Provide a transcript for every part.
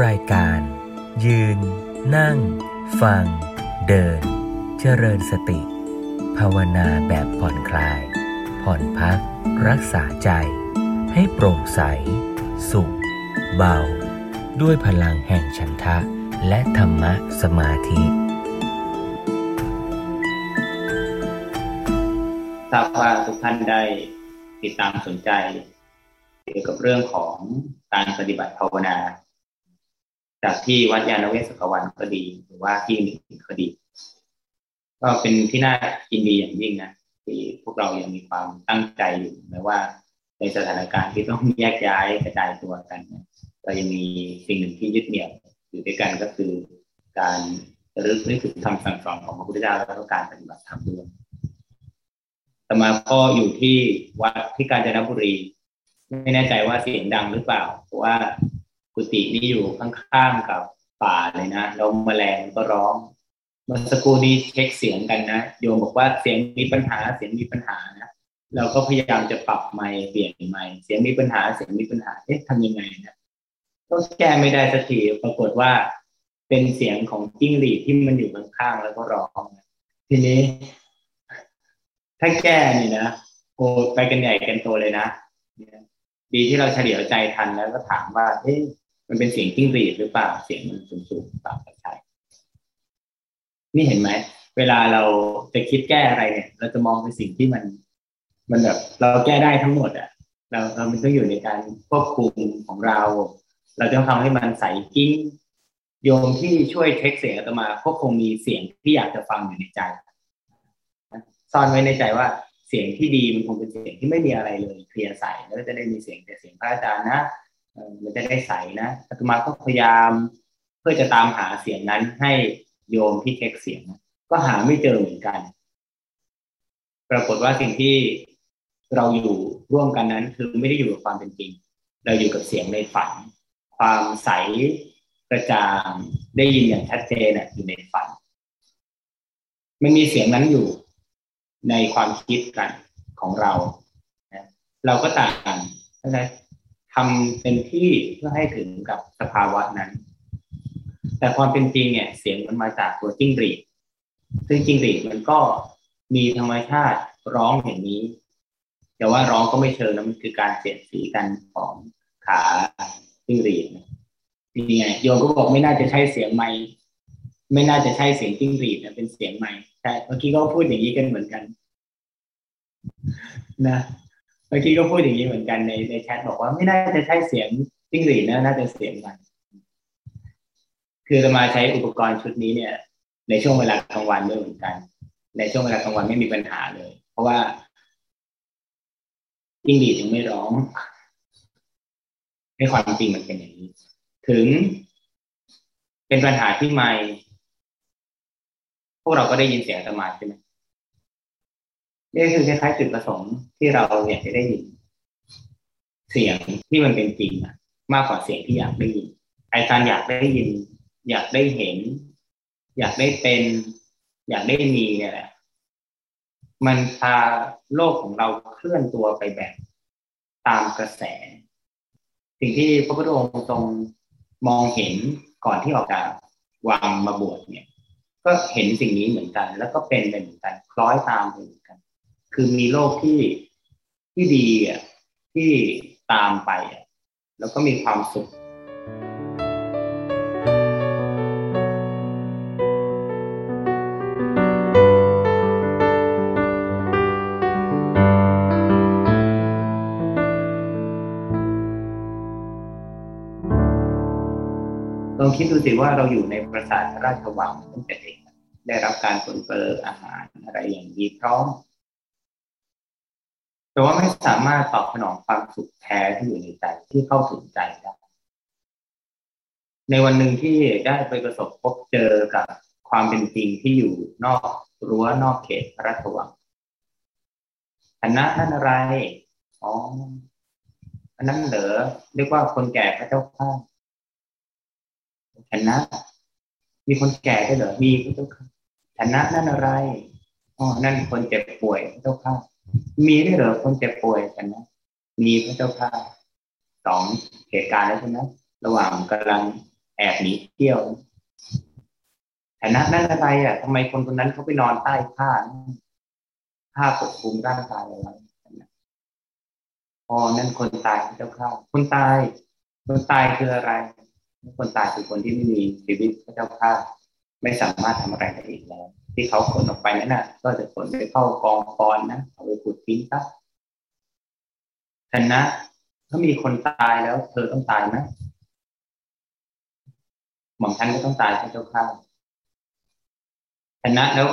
รายการ ยืน นั่ง ฟัง เดิน เจริญสติ ภาวนาแบบผ่อนคลาย ผ่อนพัก รักษาใจ ให้โปร่งใส สุข เบา ด้วยพลังแห่งฉันทะ และธรรมะสมาธิ ทราบว่าทุกท่านได้ติดตามสนใจ เกี่ยวกับเรื่องของการปฏิบัติภาวนา จากที่วัดยานเวศกวันก็ดี หรือว่าที่อื่นก็ดี ก็เป็นที่น่ายินดีอย่างยิ่งนะที่พวกเรายังมีความตั้งใจอยู่แม้ว่า ในสถานการณ์ที่ต้องแยกย้ายกระจายตัวกันเรายังมีสิ่งหนึ่งที่ยึดเหนี่ยวอยู่ด้วยกันก็คือ การระลึกนึกถึงคำสั่งสอนของพระพุทธเจ้าและการปฏิบัติธรรมด้วยต่มาก็อยู่ที่วัดที่กาญจนบุรี ไม่แน่ใจว่าเสียงดังหรือเปล่าเพราะว่า กุฏินี้อยู่ข้างๆกับป่าเลยนะแล้วแมลงก็ร้องเมื่อสักครู่นี้เช็คเสียงกันนะโยมบอกว่าเสียงมีปัญหาเสียงมีปัญหานะเราก็พยายามจะปรับไมค์เปลี่ยนไมค์เสียงมีปัญหาเสียงมีปัญหาเอ๊ะทำยังไงนะก็แก้ไม่ได้สักทีปรากฏว่า เป็นเสียงของจิ้งหรีดที่มันอยู่ข้างๆแล้วก็ร้องทีนี้ ถ้าแก้นี่นะโอ้ไปกันใหญ่กันโตเลยนะดีที่เราเฉลียวใจทันแล้วก็ถามว่า เอ๊ะ มันเป็นเสียงจิ้งหรีดหรือเปล่าเสียงมันสูงๆหรือเปล่าใช่นี่เห็นไหมเวลาเราจะคิดแก้อะไรเนี่ย เราจะมองเป็นสิ่งที่มัน มันแบบ เราแก้ได้ทั้งหมดอะเราเรามันต้องอยู่ในการควบคุมของเรา เราต้องทำให้มันใสกิ้งโยมที่ช่วยเช็คเสียงอาตมาก็คงมีเสียงที่อยากจะฟังอยู่ในใจซ่อนไว้ในใจว่าเสียงที่ดีมันคงเป็นเสียงที่ไม่มีอะไรเลยเคลียร์ใสแล้วจะได้มีเสียงแต่เสียงพระอาจารย์นะ มันจะได้ใสนะอาตมาก็พยายามเพื่อจะตามหาเสียงนั้นให้โยมที่เช็คเสียง ก็หาไม่เจอเหมือนกัน ปรากฏว่าสิ่งที่เราอยู่ร่วมกันนั้นคือไม่ได้อยู่กับความเป็นจริง เราอยู่กับเสียงในฝัน ความใสกระจ่างได้ยินอย่างชัดเจนอยู่ในฝัน มันมีเสียงนั้นอยู่ในความคิดกันของเรา เราก็ต่างนะ ทำเป็นที่เพื่อให้ถึงกับสภาวะนั้น แต่ความเป็นจริงเนี่ย เสียงมันมาจากตัวจิ้งหรีดซึ่งจิ้งหรีดมันก็มีธรรมชาติร้องอย่างนี้ แต่ว่าร้องก็ไม่เชิงนะมันคือการเสียดสีกันของขาจิ้งหรีดนี่ไงโยมก็บอกไม่น่าจะใช่เสียงไม้ไม่น่าจะใช่เสียงจิ้งหรีดนะเป็นเสียงไม้ใช่เมื่อกี้ก็พูดอย่างนี้กันเหมือนกัน นะ มื่อกี้ก็พูดอย่างนี้เหมือนกันในในแชทบอกว่าไม่น่าจะใช่เสียงจิ้งหรีดนะน่าจะเสียงมัน คือจะมาใช้อุปกรณ์ชุดนี้เนี่ย ในช่วงเวลากลางวันด้วยเหมือนกัน ในช่วงเวลากลางวันไม่มีปัญหาเลย เพราะว่าจิ้งหรีดยังไม่ร้องในความจริงมันเป็นอย่างนี้ ถึงเป็นปัญหาที่ไม่พวกเราก็ได้ยินเสียงธรรมาใช่ไหม นี่คือคล้ายๆจุดประสงค์ที่เราอยากจะได้ยิน เสียงที่มันเป็นจริงอะมากกว่าเสียงที่อยากได้ยินไอการอยากได้ยิน อยากได้เห็น อยากได้เป็น อยากได้มีเนี่ยแหละมันพาโลกของเราเคลื่อนตัวไปแบบตามกระแส สิ่งที่พระพุทธองค์ทรงมองเห็นก่อนที่ออกจากวังมาบวชเนี่ย ก็เห็นสิ่งนี้เหมือนกัน แล้วก็เป็นเหมือนกันคล้อยตามเหมือน คือมีโลกที่ที่ดีอะที่ตามไปอะแล้วก็มีความสุขลองคิดดูสิว่าเราอยู่ในปราสาทราชวังตั้งแต่เด็กได้รับการปนเปื้ออาหารอะไรอย่างดีพร้อม แต่ว่าไม่สามารถตอบสนองความสุขแท้ที่อยู่ในใจที่เข้าถึงใจได้ในวันหนึ่งที่ได้ไปประสบพบเจอกับความเป็นจริงที่อยู่นอกรั้วนอกเขตพระราชวังคณะนั่านอะไร อ๋อ อันนั้นเหรอเรียกว่าคนแก่พระเจ้าข้าชนะมีคนแก่ได้เหรอมีพระเจ้าค่ะชนะนั่นอะไร อ๋อ นั่นคนเจ็บป่วยพระเจ้าค่ะ มีได้เหรอคนเจ็บป่วยกันนะมีพระเจ้าค่ะสองเหตุการณ์แล้วใช่ไหมระหว่างกำลังแอบหนีเที่ยวแต่นั้นนั่นอะไรอะทำไมคนคนนั้นเขาไปนอนใต้ผ้าผ้าปกคลุมร่างกายอาไว้พอนั่นคนตายเจ้าข้าคนตาย คนตายคืออะไร คนตายคือคนที่ไม่มีชีวิตพระเจ้าข้าไม่สามารถทำอะไรได้อีกแล้ว ที่เขาขนออกไปนั่นน่ะก็จะขนไปเข้ากองฟอนนะเอาไปขุดทิ้งซะท่านนะถ้ามีคนตายแล้ว เธอต้องตายไหมหม่อมท่านก็ต้องตายพระเจ้าข้าท่านนะแล้ว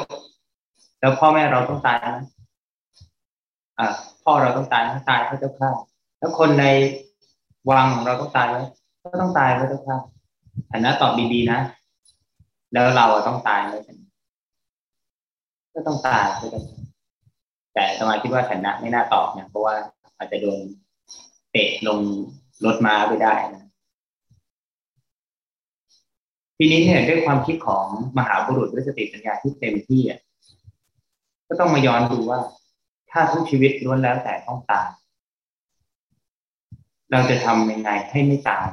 แล้วพ่อแม่เราต้องตายไหมอ่าพ่อเราต้องตายไหมตายพระเจ้าข้าแล้วคนในวังของเราต้องตายไหมก็ต้องตายพระเจ้าข้าท่านนะตอบดีๆนะ แล้วเราต้องตายไหม ก็ต้องตายก็ต้องแต่สมาคิดว่าชนะไม่น่าตอบเนี่ยเพราะว่าอาจจะโดนเตะลงรถม้าไปได้นะทีนี้เนี่ยด้วยความคิดของมหาบุรุษด้วยสติปัญญาที่เต็มที่อะก็ต้องมาย้อนดูว่า ถ้าทุกชีวิตล้วนแล้วแต่ต้องตายเราจะทำยังไงให้ไม่ตาย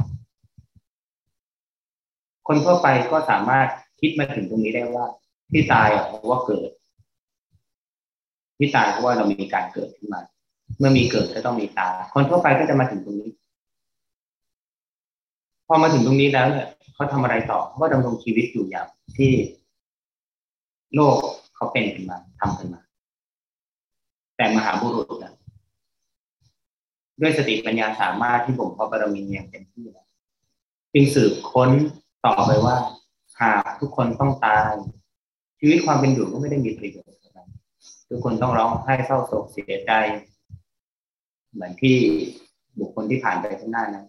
คนทั่วไปก็สามารถคิดมาถึงตรงนี้ได้ว่า ที่ตายเพราะว่าเกิด ที่ตายเพราะว่าเรามีการเกิดขึ้นมา เมื่อมีเกิดก็ต้องมีตายคนทั่วไปก็จะมาถึงตรงนี้ พอมาถึงตรงนี้แล้วเนี่ยเขาทำอะไรต่อเขาก็ดำรงชีวิตอยู่อย่างที่โลกเขาเป็นขึ้นมาทำขึ้นมา แต่มหาบุรุษนะด้วยสติปัญญาสามารถที่ผมพอบารมีอย่างเต็มที่จึงสืบค้นต่อไปว่าหากทุกคนต้องตาย ชีวิตความเป็นอยู่ก็ไม่ได้มีประโยชน์ ทุกคนต้องร้องไห้เศร้าโศกเสียใจ เหมือนที่บุคคลที่ผ่านไปข้างหน้านะ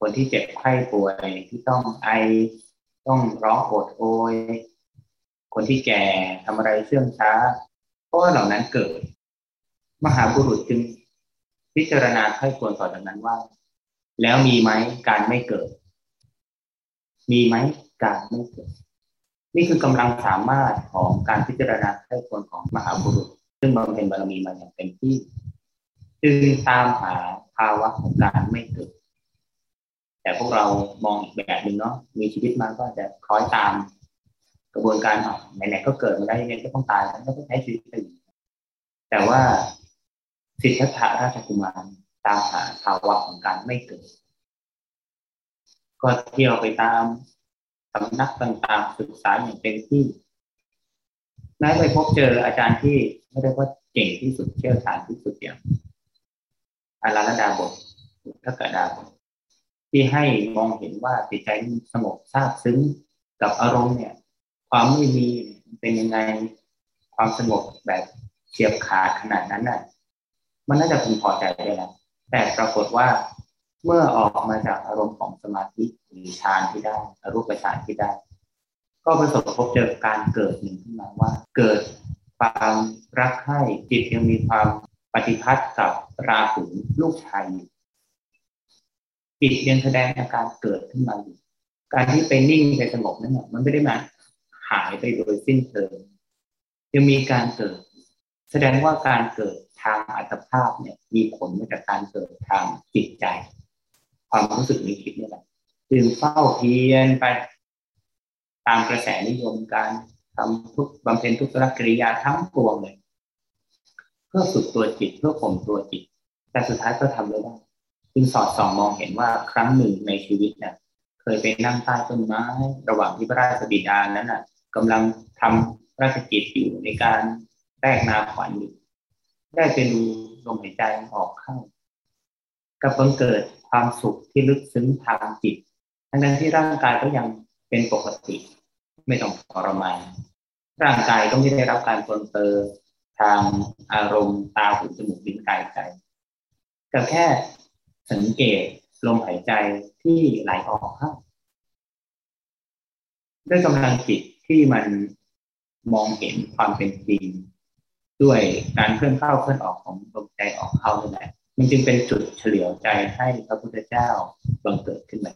คนที่เจ็บไข้ป่วยที่ต้องไอต้องร้องโอดโอย คนที่แก่ทำอะไรเชื่องช้า เพราะว่าเหล่านั้นเกิด มหาบุรุษจึงพิจารณาไข้ควรต่อจากนั้นว่า แล้วมีไหมการไม่เกิด มีไหมการไม่เกิด นี่คือกำลังสามารถของการพิจารณาให้คนของมหาบุรุษ ซึ่งบำเพ็ญบารมีมาอย่างเต็มที่ จึงตามหาภาวะของการไม่เกิด แต่พวกเรามองอีกแบบหนึ่งเนาะมีชีวิตมาก็จะคล้อยตามกระบวนการออกไหนๆก็เกิดมาได้ยังไงก็ต้องตายแล้วก็ต้องใช้ชีวิตตื่นแต่ว่าสิทธัตถะราชกุมารตามหาภาวะของการไม่เกิด ก็เที่ยวไปตาม สำนักต่างๆศึกษาอย่างเต็มที่แม้ไปพบเจออาจารย์ที่ไม่ได้ว่าเก่งที่สุดเชี่ยวชาญที่สุดอย่างอาราลดาบททักดาบทที่ให้มองเห็นว่าจิตใจสงบซาบซึ้งกับอารมณ์เนี่ย ความไม่มีเป็นยังไงความสงบแบบเฉียบขาดขนาดนั้นน่ะ มันน่าจะพึงพอใจได้แล้วแต่ปรากฏว่า เมื่อออกมาจากอารมณ์ของสมาธิหรือฌานที่ได้อรูปฌานที่ได้ ก็ประสบพบเจอการเกิดหนึ่งขึ้นมาว่า เกิดความรักใคร่จิตยังมีความปฏิพัทธ์กับราหูลูกชายอยู่จิตยังแสดงอาการเกิดขึ้นมาอยู่การที่ไปนิ่งไปสงบนั่นแหละมันไม่ได้มาหายไปโดยสิ้นเชิงยังมีการเกิด แสดงว่าการเกิดทางอัตภาพเนี่ย มีผลมาจากการเกิดทางจิตใจ ความรู้สึกนึกคิดนี่แหละจึงเฝ้าเพียรไป ตามกระแสนิยมการทำทุกบำเพ็ญทุกรกิริยาทั้งปวงเลย เพื่อฝึกตัวจิตเพื่อข่มตัวจิต แต่สุดท้ายก็ทำไม่ได้จึงสอดส่องมองเห็นว่าครั้งหนึ่งในชีวิตเนี่ยเคยไปนั่งใต้ต้นไม้ ระหว่างที่พระราชบิดานั้นน่ะกำลังทำราชกิจอยู่ในการแตกนาขวัญได้ไปดูลมหายใจออกเข้า กับบังเกิดความสุขที่ลึกซึ้งทางจิต ทั้งนั้นที่ร่างกายก็ยังเป็นปกติ ไม่ต้องทรมานร่างกายก็ไม่ได้รับการปนเปื้อทางอารมณ์ตาหูจมูกลิ้นกายใจก็แค่สังเกตลมหายใจที่ไหลออกเข้าด้วยกำลังจิตที่มันมองเห็นความเป็นจริง ด้วยการเคลื่อนเข้าเคลื่อนออกของลมใจออกเข้านั่นแหละ มันจึงเป็นจุดเฉลียวใจให้พระพุทธเจ้าบังเกิดขึ้นมา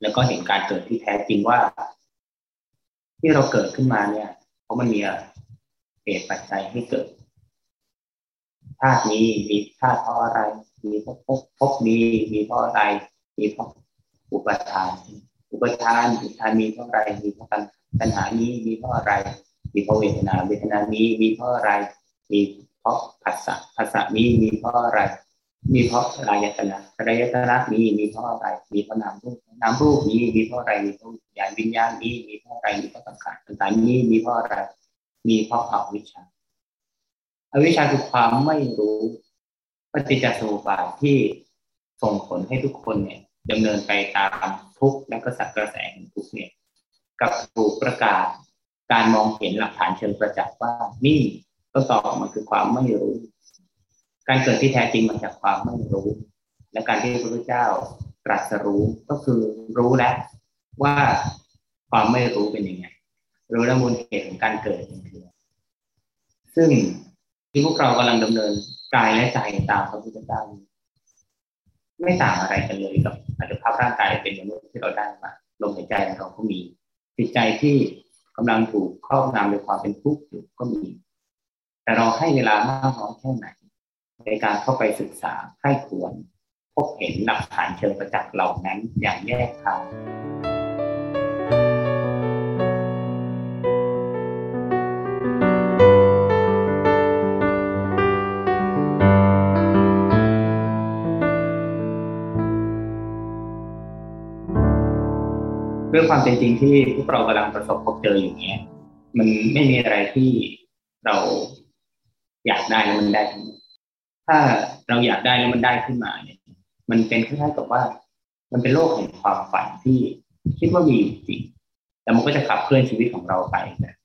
แล้วก็เห็นการเกิดที่แท้จริงว่า ที่เราเกิดขึ้นมาเนี่ย เพราะมันมีเหตุปัจจัยให้เกิดธาตุนี้มีธาตุเพราะอะไร มีเพราะพบพบมีมีเพราะอะไร มีเพราะอุปทาน อุปทานอุปทานมีเพราะอะไร มีเพราะปัญปัญหานี้มีเพราะอะไร มีเพราะเวทนา เวทนานี้มีเพราะอะไร มีเพราะภาษาภาษานี้มีเพราะอะไร มีเพราะรายตนะรายตนะนี้มีเพราะอะไร มีเพราะนามรูปนามรูปนี้มีเพราะอะไร มีเพราะญาณวิญญาณนี้มีเพราะอะไร มีเพราะสังขารต่างนี้มีเพราะอะไร มีเพราะอวิชชา อวิชชาคือความไม่รู้ปฏิจจสมุปบาทที่ส่งผลให้ทุกคนเนี่ยดำเนินไปตามทุกข์และก็สักกระแสของทุกข์เนี่ยกับถูกประกาศการมองเห็นหลักฐานเชิงประจักษ์ว่านี่ต้นตอมันคือความไม่รู้ การเกิดที่แท้จริงมาจากความไม่รู้ และการที่พระพุทธเจ้าตรัสรู้ก็คือรู้แล้วว่าความไม่รู้เป็นยังไง รู้แล้วมูลเหตุของการเกิดเป็นคือซึ่งที่พวกเรากำลังดำเนินกายและใจตามพระพุทธเจ้าไม่ต่างอะไรกันเลยกับอัตภาพร่างกายเป็นมนุษย์ที่เราได้มาลมหายใจของเราก็มีจิตใจที่กำลังถูกครอบงำด้วยความเป็นทุกข์อยู่ก็มี แต่เราให้เวลามากน้อยแค่ไหน ในการเข้าไปศึกษาให้ควรพบเห็นหลักฐานเชิงประจักษ์เหล่านั้นอย่างแยกทางเรื่องความเป็นจริงที่พวกเรากำลังประสบพบเจออยู่เนี้ย มันไม่มีอะไรที่เราอยากได้แล้วมันได้ทั้งหมด ถ้าเราอยากได้แล้วมันได้ขึ้นมาเนี่ย มันเป็นคล้ายๆกับว่า มันเป็นโลกแห่งความฝันที่คิดว่ามีจริงแต่มันก็จะขับเคลื่อนชีวิตของเราไป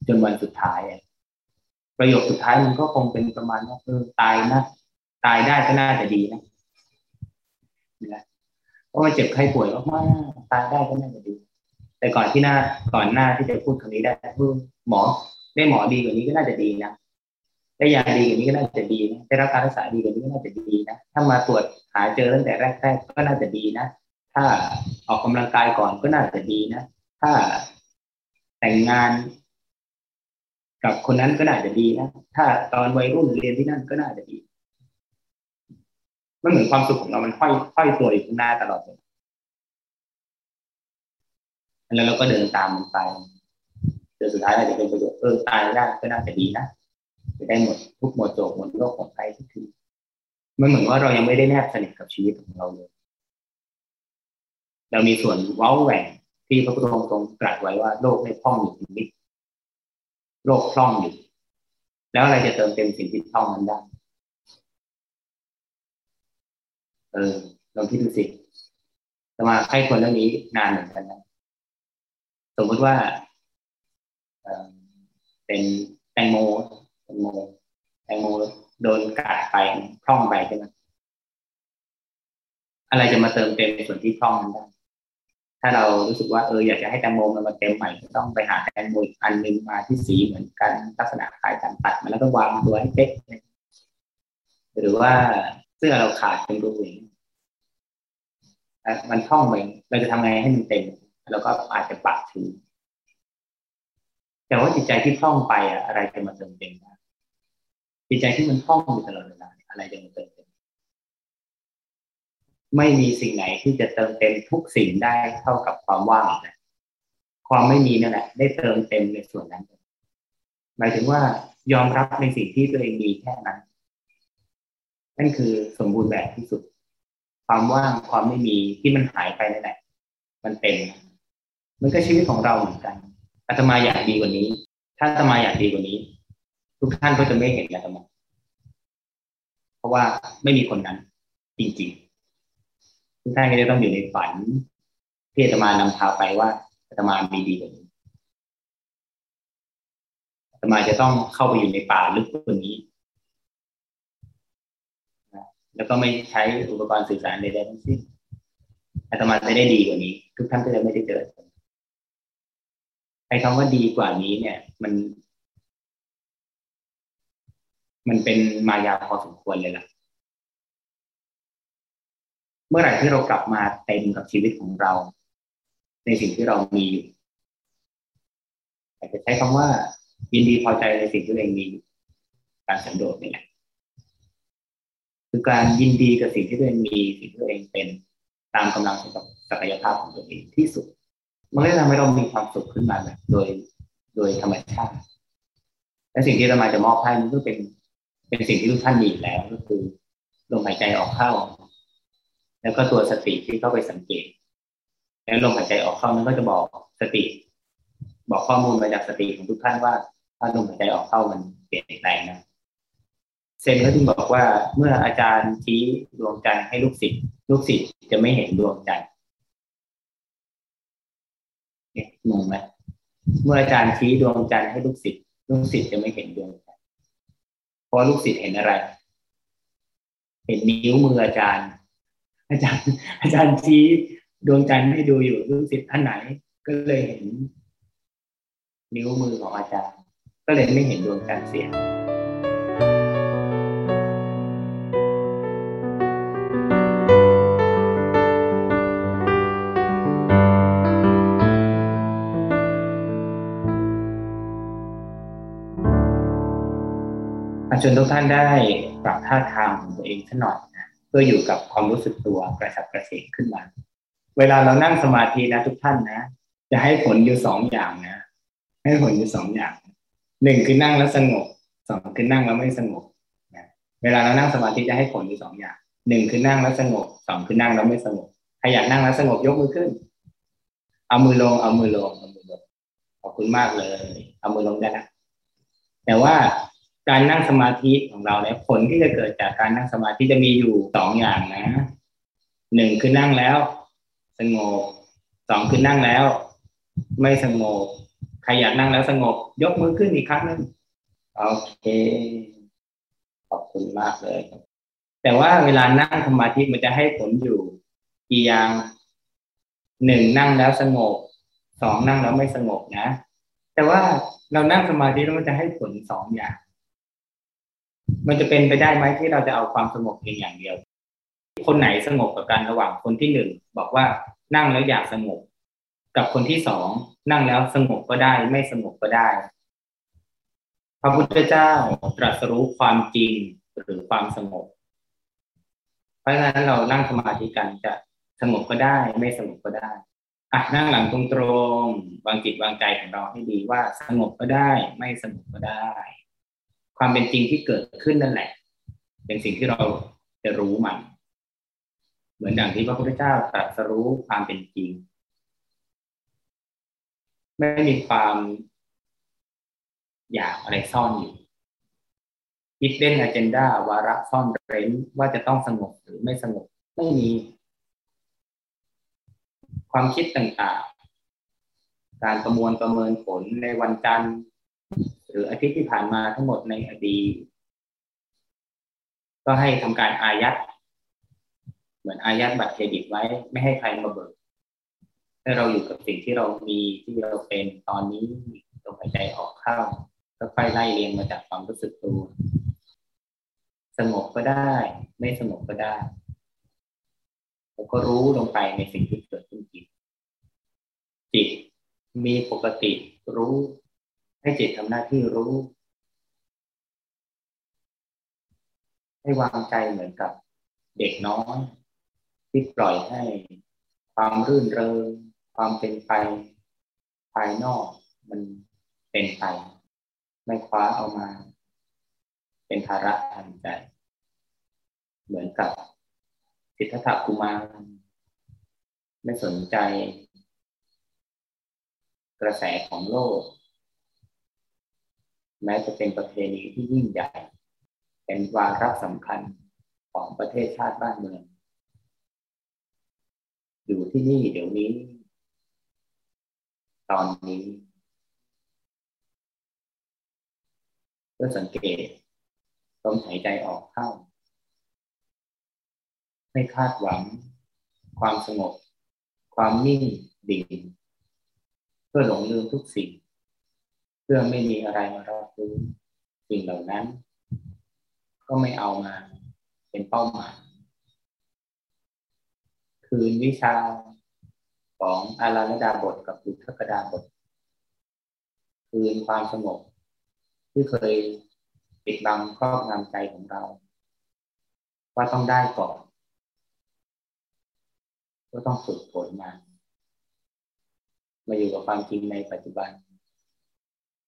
จนวันสุดท้ายประโยคสุดท้ายมันก็คงเป็นประมาณว่าเออตายนะตายได้ก็น่าจะดีนะนะเพราะว่าเจ็บไข้ป่วยมากๆตายได้ก็น่าจะดี แต่ก่อนที่หน้าก่อนหน้าที่จะพูดคำนี้ได้พูดหมอได้หมอดีกว่านี้ก็น่าจะดีนะ ได้ยาดีกว่านี้ก็น่าจะดีนะได้รับการรักษาดีกว่านี้ก็น่าจะดีนะถ้ามาตรวจหาเจอตั้งแต่แรกๆก็น่าจะดีนะถ้าออกกำลังกายก่อนก็น่าจะดีนะถ้าแต่งงานกับคนนั้นก็น่าจะดีนะถ้าตอนวัยรุ่นเรียนที่นั่นก็น่าจะดีมันเหมือนความสุขของเรามันค่อยค่อยตัวอยู่ข้างหน้าตลอดเลยแล้วเราก็เดินตามมันไปจนสุดท้ายเราจะเป็นประโยชน์เออตายได้ก็น่าจะดีนะ จะได้หมดทุกหมดโจกหมดโลกหมดไปทุกทีมันเหมือนว่าเรายังไม่ได้แนบสนิทกับชีวิตของเราเลย เรามีส่วนว้าแหว่งที่พระพุทธองค์ทรงตรัสไว้ว่าโลกไม่พร่องอยู่นิดโลกพร่องอยู่แล้วอะไรจะเติมเต็มสิ่งที่พร่องนั้นได้เออลองคิดดูสิจะมาให้คนเรื่องนี้นานเหมือนกันนะสมมติว่าเป็นแตงโม แตงโมแตงโมโดนกัดไปคล่องไปใช่ไหมอะไรจะมาเติมเต็มในส่วนที่คล่องนั้นได้ถ้าเรารู้สึกว่าเอออยากจะให้แตงโมมันมาเต็มใหม่ก็ต้องไปหาแตงโมอีกอันหนึ่งมาที่สีเหมือนกันลักษณะคล้ายกันตัดมาแล้วก็วางตัวให้เป๊ะหรือว่าเสื้อเราขาดเป็นรูเองมันคล่องไปเราจะทำไงให้มันเต็มแล้วก็อาจจะปัดถึงแต่ว่าจิตใจที่คล่องไปอะอะไรจะมาเติมเต็มได้ จิตใจที่มันคล่องอยู่ตลอดเวลาอะไรจะมาเติมเต็มไม่มีสิ่งไหนที่จะเติมเต็มทุกสิ่งได้เท่ากับความว่างนะความไม่มีนั่นแหละได้เติมเต็มในส่วนนั้นหมายถึงว่ายอมรับในสิ่งที่ตัวเองมีแค่นั้น นั่นคือสมบูรณ์แบบที่สุด ความว่างความไม่มีที่มันหายไปนั่นแหละมันเต็มมันก็ชีวิตของเราเหมือนกันอาตมาอยากดีกว่านี้ ถ้าอาตมาอยากดีกว่านี้ ทุกท่านก็จะไม่เห็นอาตมาเพราะว่าไม่มีคนนั้น จริงๆ ทุกท่านก็จะต้องอยู่ในฝันที่อาตมานำพาไปว่าอาตมามีดีกว่านี้อาตมาจะต้องเข้าไปอยู่ในป่าลึกกว่านี้แล้วก็ไม่ใช้อุปกรณ์สื่อสารใดๆทั้งสิ้นอาตมาจะได้ดีกว่านี้ ทุกท่านก็จะไม่ได้เจอไอ้คำว่าดีกว่านี้เนี่ย มัน มันเป็นมายาพอสมควรเลยล่ะ เมื่อไหร่ที่เรากลับมาเต็มกับชีวิตของเรา ในสิ่งที่เรามีอยู่อาจจะใช้คำว่า ยินดีพอใจในสิ่งที่ตัวเองมีการสันโดษนี่แหละคือการยินดีกับสิ่งที่ตัวเองมีสิ่งที่ตัวเองเป็นตามกำลังของศักยภาพของตัวเองที่สุด มันก็ทำให้เรามีความสุขขึ้นมาแบบโดยโดยธรรมชาติและสิ่งที่เรามาจะมอบให้มันก็เป็น เป็นสิ่งที่ทุกท่านมีแล้วก็คือลมหายใจออกเข้า แล้วก็ตัวสติที่เข้าไปสังเกต แล้วลมหายใจออกเข้านั้นก็จะบอกสติ บอกข้อมูลมาจากสติของทุกท่านว่า ถ้าลมหายใจออกเข้ามันเปลี่ยนแปลงนะเซนก็จึงบอกว่าเมื่ออาจารย์ชี้ดวงจันทร์ให้ลูกศิษย์ลูกศิษย์จะไม่เห็นดวงจันทร์งงไหมเมื่ออาจารย์ชี้ดวงจันทร์ให้ลูกศิษย์ลูกศิษย์จะไม่เห็นดวง ร์เพราะลูกศิษย์เห็นอะไร เห็นนิ้วมืออาจารย์ อาจารย์ อาจารย์ชี้ดวงจันทร์ให้ดูอยู่ลูกศิษย์ท่านไหน ก็เลยเห็น นิ้วมือของอาจารย์ ก็เลยไม่เห็นดวงจันทร์เสีย ชวนทุกท่านได้ปรับท่าทางของตัวเองสักหน่อยนะเพื่ออยู่กับความรู้สึกตัวกระฉับกระเฉงขึ้นมา เวลาเรานั่งสมาธินะทุกท่านนะ จะให้ผลอยู่สองอย่างนะ ให้ผลอยู่สองอย่างหนึ่งคือนั่งแล้วสงบสองคือนั่งแล้วไม่สงบนะเวลาเรานั่งสมาธิจะให้ผลอยู่สองอย่างหนึ่งคือนั่งแล้วสงบสองคือนั่งแล้วไม่สงบใครอยากนั่งแล้วสงบยกมือขึ้น เอามือลงเอามือลงเอามือลงขอบคุณมากเลย เอามือลงได้นะแต่ว่า การนั่งสมาธิของเราเนี่ยผลที่จะเกิดจากการนั่งสมาธิจะมีอยู่สองอย่างนะหนึ่งคือนั่งแล้ว สงบสองคือนั่งแล้ว ไม่สงบใครอยากนั่งแล้วสงบ ยกมือขึ้นอีกครั้งนึงโอเค ขอบคุณมากเลยแต่ว่าเวลานั่งสมาธิมันจะให้ผลอยู่กี่อย่างหนึ่งนั่งแล้วสงบสองนั่งแล้วไม่สงบนะ แต่ว่าเรานั่งสมาธิแล้วมันจะให้ผลสองอย่าง มันจะเป็นไปได้ไหมที่เราจะเอาความสงบเพียงอย่างเดียว คนไหนสงบกับกันระหว่างคนที่หนึ่งบอกว่านั่งแล้วอยากสงบ กับคนที่สองนั่งแล้วสงบก็ได้ ไม่สงบก็ได้ พระพุทธเจ้าตรัสรู้ความจริงหรือความสงบ เพราะฉะนั้นเรานั่งสมาธิกันจะสงบก็ได้ ไม่สงบก็ได้อะนั่งหลังตรงๆวางจิตวางใจของเราให้ดีว่าสงบก็ได้ ไม่สงบก็ได้ ความเป็นจริงที่เกิดขึ้นนั่นแหละ เป็นสิ่งที่เราจะรู้มัน เหมือนอย่างที่พระพุทธเจ้าตรัสรู้ความเป็นจริง ไม่มีความอยากอะไรซ่อนอยู่ hidden agenda วาระซ่อนเร้นว่าจะต้องสงบหรือไม่สงบไม่มี ความคิดต่างๆ การประมวลประเมินผลในวันจันทร์หรืออาทิตย์ที่ผ่านมาทั้งหมดในอดีตก็ให้ทำการอายัดเหมือนอายัดบัตรเครดิตไว้ ไม่ให้ใครมาเบิกให้เราอยู่กับสิ่งที่เรามีที่เราเป็นตอนนี้ลมหายใจออกเข้าก็ค่อยไล่เรียงมาจากความรู้สึกตัวสงบก็ได้ ไม่สงบก็ได้แล้วก็รู้ลงไปในสิ่งที่เกิดขึ้นจิตจิตมีปกติรู้ ให้จิตทำหน้าที่รู้ ให้วางใจเหมือนกับเด็กน้อยที่ปล่อยให้ความรื่นเริงความเป็นไปภายนอกมันเป็นไป ไม่คว้าเอามา เป็นภาระทางใจ เหมือนกับสิทธัตถกุมารไม่สนใจ กระแสของโลก แม้จะเป็นประเพณีที่ยิ่งใหญ่ เป็นวาระสำคัญของประเทศชาติบ้านเมือง อยู่ที่นี่เดี๋ยวนี้ ตอนนี้เพื่อสังเกตลมหายใจออกเข้า ไม่คาดหวัง ความสงบ ความนิ่งดิ่งเพื่อหลงลืมทุกสิ่ง เพื่อไม่มีอะไรมารับรู้สิ่งเหล่านั้น ก็ไม่เอามาเป็นเป้าหมาย คืนวิชาของอาราณดาบทกับอุทกดาบท คืนความสงบที่เคยปิดบังครอบงำใจของเรา ว่าต้องได้ก่อนก็ต้องฝึกฝนมา มาอยู่กับความจริงในปัจจุบัน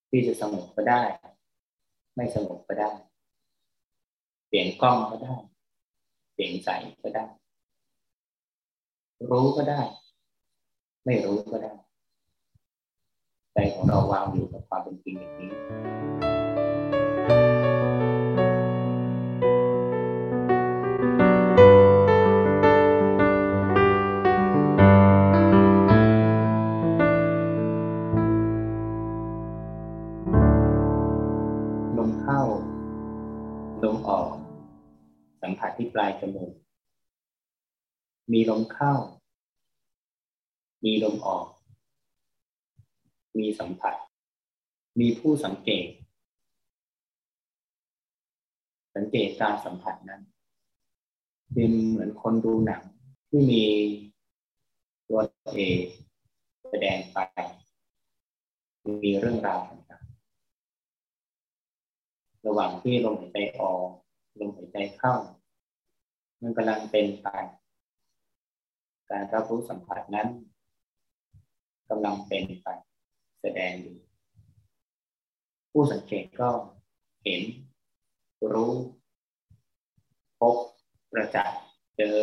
ที่จะสงบก็ได้ ไม่สงบก็ได้ เปลี่ยนกล้องก็ได้ เปลี่ยนใสก็ได้ รู้ก็ได้ ไม่รู้ก็ได้ใจของเราวางอยู่กับความเป็นจริงอย่างนี้ ผัสที่ปลายจมูก มีลมเข้า มีลมออก มีสัมผัส มีผู้สังเกต สังเกตการสัมผัสนั้นเป็นเหมือนคนดูหนังที่มีตัวเอกแสดงไปมีเรื่องราวต่างๆระหว่างที่ลมหายใจออกลมหายใจเข้า มันกำลังเป็นไป การรับรู้สัมผัสนั้นกำลังเป็นไปแสดงอยู่ผู้สังเกตก็เห็น รู้ พบ ประจักษ์เจอ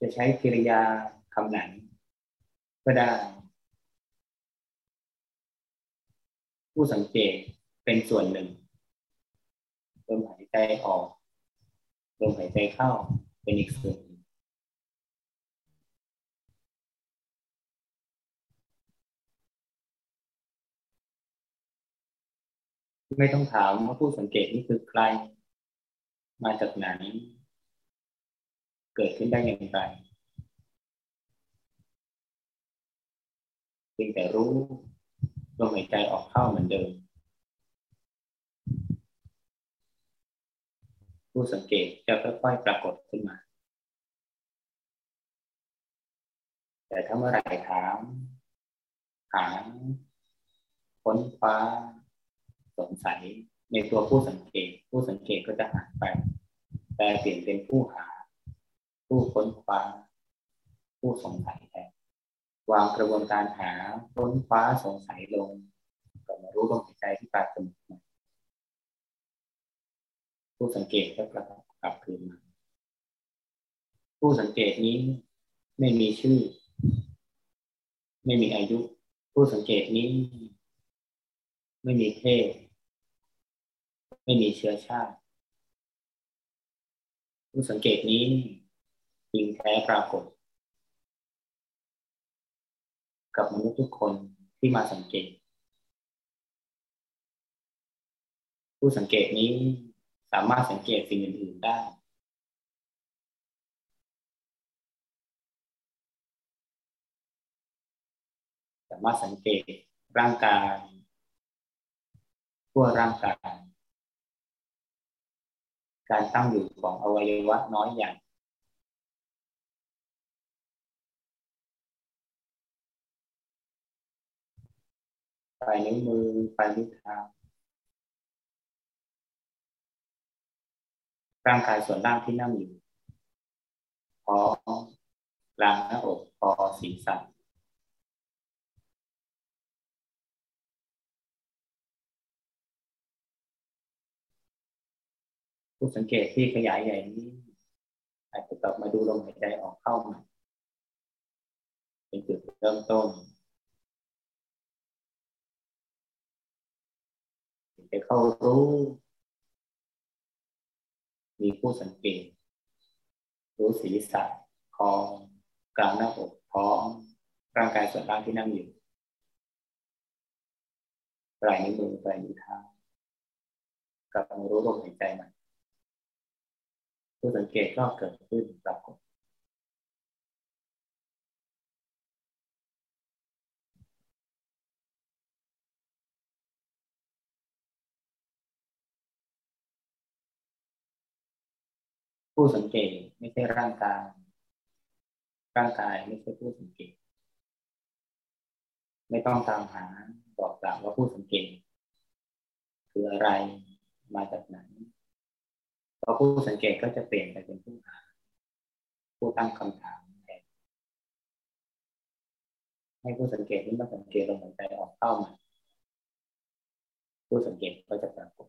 จะใช้กิริยาคำไหนก็ได้ ผู้สังเกตเป็นส่วนหนึ่งลมหายใจออก ลมหายใจเข้าเป็นอีกส่วนไม่ต้องถามว่าผู้สังเกตนี่คือใคร มาจากไหน เกิดขึ้นได้อย่างไรเพียงแต่รู้ลมหายใจออกเข้าเหมือนเดิม ผู้สังเกตจะค่อยๆปรากฏขึ้นมา แต่ถ้าเมื่อไหร่ถาม หาค้นคว้า สงสัยในตัวผู้สังเกต ผู้สังเกตก็จะหายไป แต่เปลี่ยนเป็นผู้หา ผู้ค้นคว้า ผู้สงสัยแทนวางกระบวนการหาค้นคว้าสงสัยลงก็มารู้ลมหายใจที่ปลายจมูก ผู้สังเกตก็กลับกลับคืนมา ผู้สังเกตนี้ไม่มีชื่อ ไม่มีอายุ ผู้สังเกตนี้ ไม่มีเพศ ไม่มีเชื้อชาติ ผู้สังเกตนี้จริงแท้ปรากฏ กับมนุษย์ทุกคนที่มาสังเกต ผู้สังเกตนี้ามารถสังเกตสิ่งอื่นๆได้สามารถสังเกตร่างกายทั่วร่างกาย การตั้งอยู่ของอวัยวะน้อยใหญ่ปลายนิ้วมือปลายนิ้วเท้า ร่างกายส่วนล่างที่นั่งอยู่พอกลางหน้าอกพอศีรษะผู้สังเกตที่ขยายใหญ่นี้ อาจจะกลับมาดูลมหายใจออกเข้าใหม่เป็นจุดเริ่มต้นจะเข้ารู้ มีผู้สังเกต รู้ศีรษะคอกลางหน้าอกท้องร่างกายส่วนล่างที่นั่งอยู่ปลายนิ้วมือปลายนิ้วเท้ากลับมารู้ลมหายใจใหม่ผู้สังเกตก็เกิดขึ้นปรากฏ ผู้สังเกตไม่ใช่ร่างกาย ร่างกายไม่ใช่ผู้สังเกต ไม่ต้องตามหาบอกกล่าวว่าผู้สังเกต คืออะไรมาจากไหนเพอผู้สังเกตก็จะเปลี่ยนไปเป็นผู้หาผู้ตั้งคำถามแทนให้ผู้สังเกตนี้มาสังเกตลมหายใจออกเข้ามาผู้สังเกตก็จะปรากฏ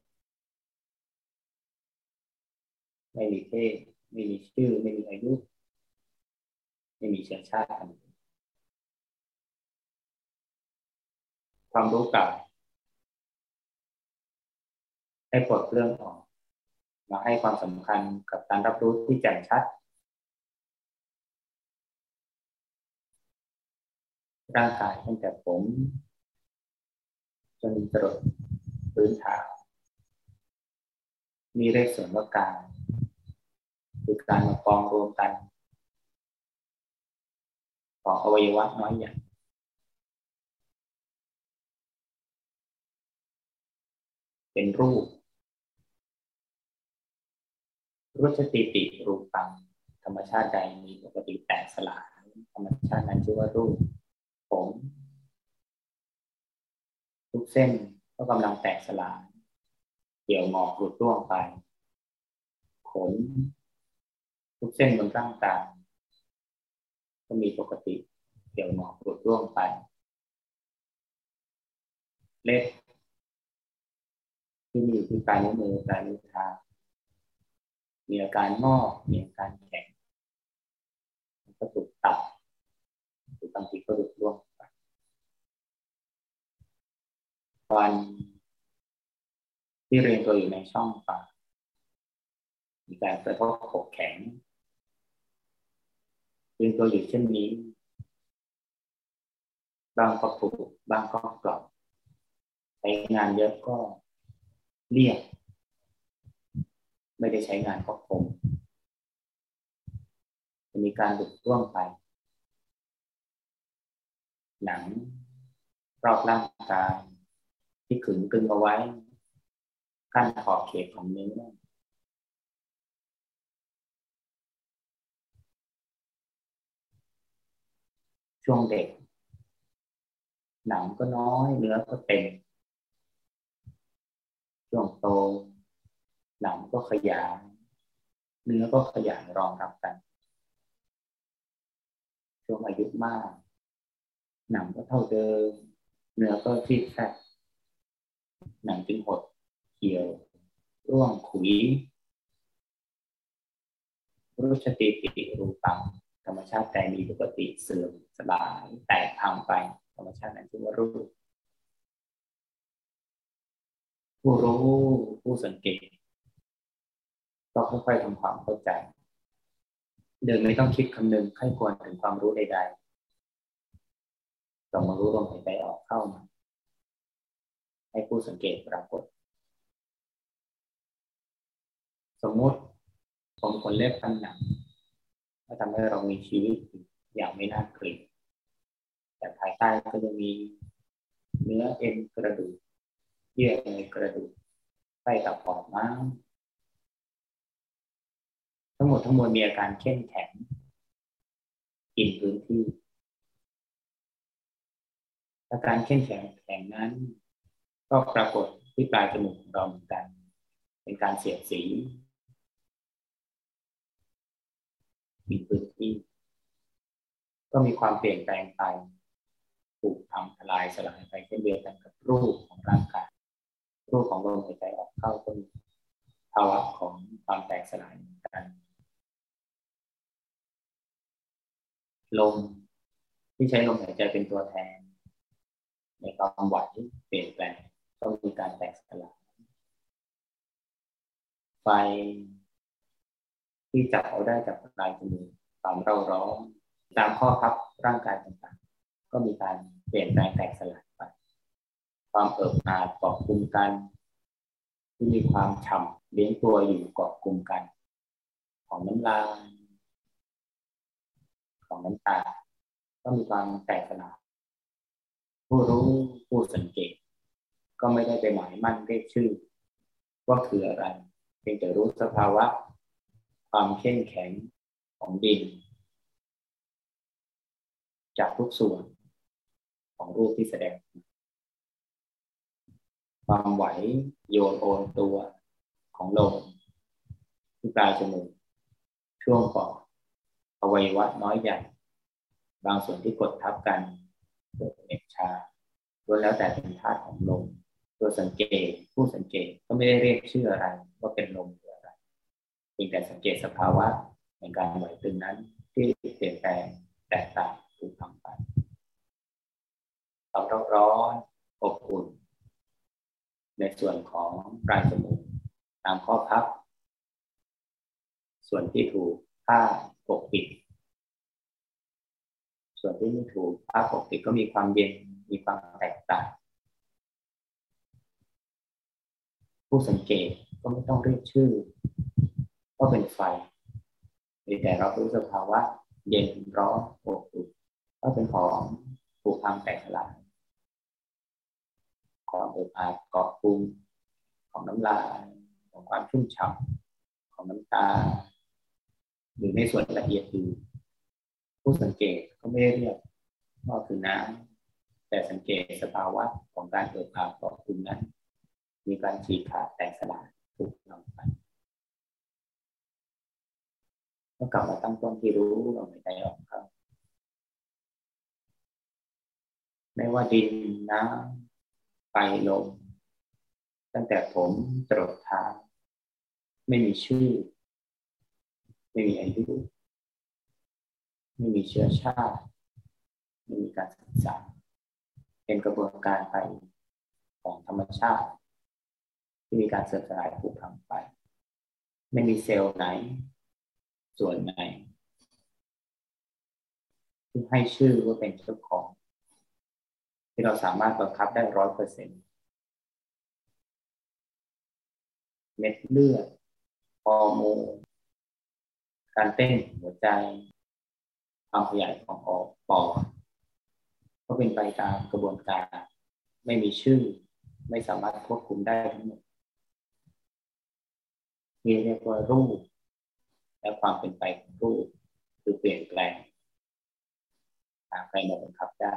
ไม่มีเพศไม่มีชื่อ ไม่มีอายุ ไม่มีเชื้อชาติความรู้เก่าให้ปลดเรื่องออกมาให้ความสำคัญกับการรับรู้ที่แจ่มชัด ร่างกายตั้งแต่ผม จนจรดพื้นเท้ามีเรียกส่วนว่ากาย คือการมากองรวมกันของอวัยวะน้อยใหญ่เป็นรูปรุชติติรูปังธรรมชาติใดมีปกติแตกสลายธรรมชาตินั้นชื่อว่ารูปผมทุกเส้นก็กำลังแตกสลายเกี่ยวหงอกหลุดร่วงไป ขน ทุกเส้นบนร่างกายก็มีปกติเกี่ยวหงอกหลุดร่วงไป เล็บที่มีอยู่ที่ปลายนิ้วมือปลายนิ้วเท้ามีอาการงอกมีอาการแข็งก็ถูกตัดหรือบางทีก็หลุดร่วงไปวันที่เรียนตัวอยู่ในช่องปากมีการกระทบขบแข็ง เรียนตัวอยู่เช่นนี้บางก็ผูกบางก็กรอบใช้งานเยอะก็เรียก ไม่ได้ใช้งานก็คงจะมีการหลุดร่วงไป หนังรอบร่างกายที่ขึงกึงเอาไว้กั้นขอบเขตของเนื้อ ช่วงเด็ก หนังก็น้อยเนื้อก็เต็ม ช่วงโต หนังก็ขยายเนื้อก็ขยายรองรับกัน ช่วงอายุมาก หนังก็เท่าเดิม เนื้อก็ที่แฟกหนังจึงหดเขียวร่วงขุยรูชติติรูปัง ธรรมชาติแต่มีปกติเสื่อมสลายแตกพังไป ธรรมชาตินั้นชื่อว่ารูป ผู้รู้ผู้สังเกตก็ค่อยๆทำความเข้าใจเดินไม่ต้องคิดคำนึงให้ควรถึงความรู้ใดๆต้องมารู้ลมหายใจออกเข้ามาให้ผู้สังเกตปรากฏ สมมติผมคนเล็บฟันหนัง ก็ทำให้เรามีชีวิตอย่างไม่น่าเกลียดแต่ภายใต้ก็จะมีเนื้อเอ็นกระดูกเยื่อในกระดูกใต้ตับปอดม้ามทั้งหมดทั้งมวลมีอาการเข้มแข็งกินพื้นที่อาการเข้มแข็งแข็งนั้น ก็ปรากฏที่ปลายจมูกของเราเหมือนกัน เป็นการเสียดสี มีพื้นที่ ก็มีความเปลี่ยนแปลงไปถูกทำทลายสลายไปเช่นเดียวกันกับรูปของร่างกาย รูปของลมหายใจออกเข้าก็มีภาวะของความแตกสลายเหมือนกันลมที่ใช้ลมหายใจเป็นตัวแทน ในความไหวเปลี่ยนแปลงต้องมีการแตกสลายไฟ ที่จับเอาได้จากลายจมูกความเร่าร้อนตามข้อพับร่างกายต่างๆ ก็มีการเปลี่ยนแปลงแตกสลายไป ความเอิบอาดเกาะกลุ่มกัน ที่มีความฉ่ำเลี้ยงตัวอยู่เกาะกลุ่มกัน ของน้ำลายของน้ำตาก็มีความแตกสลายผู้รู้ผู้สังเกต ก็ไม่ได้ไปหมายมั่นเรียกชื่อ ว่าคืออะไรเพียงแต่รู้สภาวะ ความเข้มแข็งของดิน จากทุกส่วนของรูปที่แสดง ความไหวโยนโอนตัวของลมที่ปลายจมูกช่วงปอดอวัยวะน้อยใหญ่บางส่วนที่กดทับกันเกิดเหน็บชาล้วนแล้วแต่เป็นธาตุของลมตัวสังเกตผู้สังเกตก็ไม่ได้เรียกชื่ออะไรว่าเป็นลมหรื พียงแต่สังเกตสภาวะในการไหวตึงนั้น ที่เปลี่ยนแปลงแตกต่างถูกทำไปความร้อนอบอุ่น ในส่วนของปลายจมูกตามข้อพับ ส่วนที่ถูกผ้าปกปิด ส่วนที่ไม่ถูกผ้าปกปิดก็มีความเย็นมีความแตกต่างผู้สังเกตก็ไม่ต้องเรียกชื่อ ว่าเป็นไฟแต่เรารู้สภาวะเย็นร้อนอบอุ่นก็เป็นของผูกพังแตกสลายความอบอาบเกาะปุงของน้ำลายของความชุ่มฉ่ำของน้ำตา หรือในส่วนละเอียดอยู่ผู้สังเกตก็ไม่ได้เรียกว่าคือน้ำแต่สังเกตสภาวะของการเกิดภาพของคุณนั้น มีการฉีกขาดแตกสลายถูกลงไป ก็กลับมาตั้งต้นที่รู้ลมหายใจออกครับ ไม่ว่าดินน้ำไฟลมตั้งแต่ผมตรดเท้าไม่มีชื่อ ไม่มีอายุไม่มีเชื้อชาติไม่มีการศึกษา เป็นกระบวนการไปของธรรมชาติ ที่มีการเสื่อมสลายผูกพังไป ไม่มีเซลล์ไหน ส่วนไหนที่ให้ชื่อว่าเป็นเจ้าของ ที่เราสามารถบังคับได้ร้อยเปอร์เซ็นต์เม็ดเลือดฮอร์โมนการเต้นหัวใจความขยายของออกปอดก็เป็นไปตามกระบวนการ ไม่มีชื่อ ไม่สามารถควบคุมได้ทั้งหมดนี่เรียกว่ารูป และความเป็นไปของรูปคือเปลี่ยนแปลงตามใครมาบังคับได้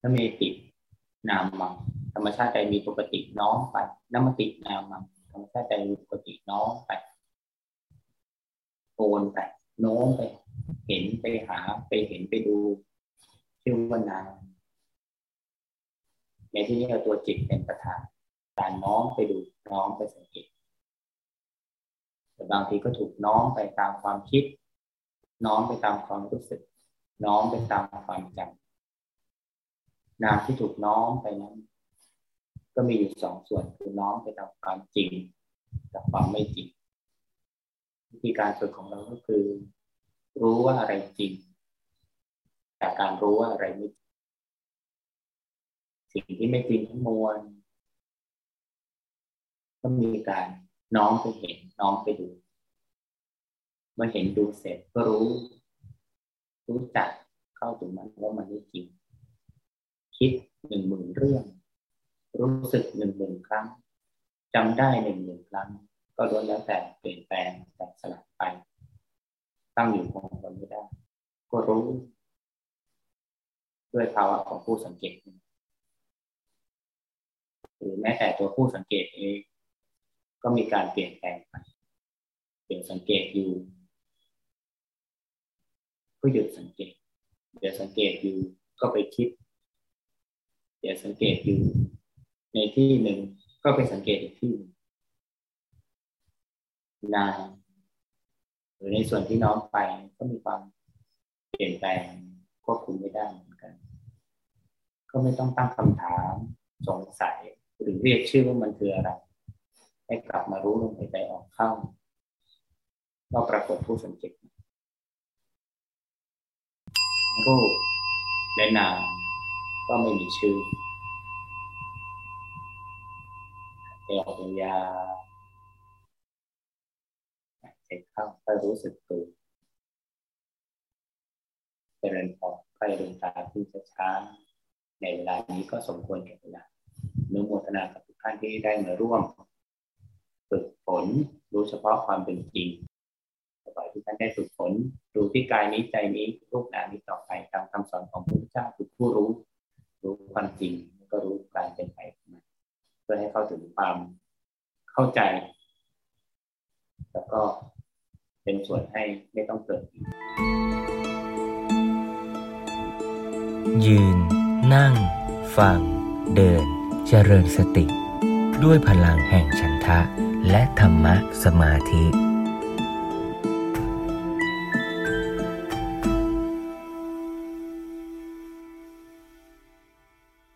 ถ้ามีติดนามมังธรรมชาติใจมีปกติน้อมไปน้ำมตินามมังธรรมชาติใจมีปกติน้อมไปโอนไปโน้มไป เห็นไปหาไปเห็นไปดูชื่อว่านาม ในที่นี้เราตัวจิตเป็นประธาน การน้อมไปดูน้อมไปสังเกตแต่บางทีก็ถูกน้อมไปตามความคิด น้อมไปตามความรู้สึก น้อมไปตามความจำนามที่ถูกน้อมไปนั้น ก็มีอยู่สองส่วนคือน้อมไปตามความจริงกับความไม่จริงวิธีการฝึกของเราก็คือ รู้ว่าอะไรจริงแต่การรู้ว่าอะไรไม่จริง สิ่งที่ไม่จริงทั้งมวลก็มีการน้อมไปเห็นน้อมไปดูเมื่อเห็นดูเสร็จก็รู้ รู้จักเข้าถึงมันว่ามันไม่จริง คิดหนึ่งหมื่นเรื่อง รู้สึกหนึ่งหมื่นครั้งจำได้หนึ่งหมื่นครั้ง ก็ล้วนแล้วแต่เปลี่ยนแปลงแต่สลับไป ตั้งอยู่คงทนไม่ได้ ก็รู้ ด้วยภาวะของผู้สังเกต หรือแม้แต่ตัวผู้สังเกตเองก็มีการเปลี่ยนแปลงไปเปลี่ยนสังเกตอยู่ก็หยุดสังเกตเดี๋ยวสังเกตอยู่ก็ไปคิดอย่าสังเกตอยู่ในที่หนึ่งก็ไปสังเกตอีกที่นานหรือในส่วนที่น้อมไปก็มีความเปลี่ยนแปลงควบคุมไม่ได้เหมือนกัน ก็ไม่ต้องตั้งคำถามสงสัย หรือเรียกชื่อว่ามันคืออะไร ให้กลับมารู้ลมหายใจออกเข้าก็ปรากฏผู้สังเกตรูปและนามก็ไม่มีชื่อเอวเป็นยาเจ็บเข้าก็รู้สึกตัวเจริญพอใกล้ดวงตาที่จะช้าในเวลานี้ก็สมควรแก่เวลา นุโมทนากับทุกท่านที่ได้มาร่วมฝึกฝนรู้เฉพาะความเป็นจริงขอให้ทุกท่านได้ฝึกฝนดูที่กายนี้ใจนี้รูปนามนี้ต่อไปตามคำสอนของพระพุทธเจ้าคือผู้รู้ รู้ความจริงแล้วก็รู้การเป็นไปเพื่อให้เข้าถึงความเข้าใจ แล้วก็เป็นส่วนให้ไม่ต้องเกิดอีกยืน นั่ง ฟัง เดิน เจริญสติ ด้วยพลังแห่งฉันทะ และธรรมะสมาธิ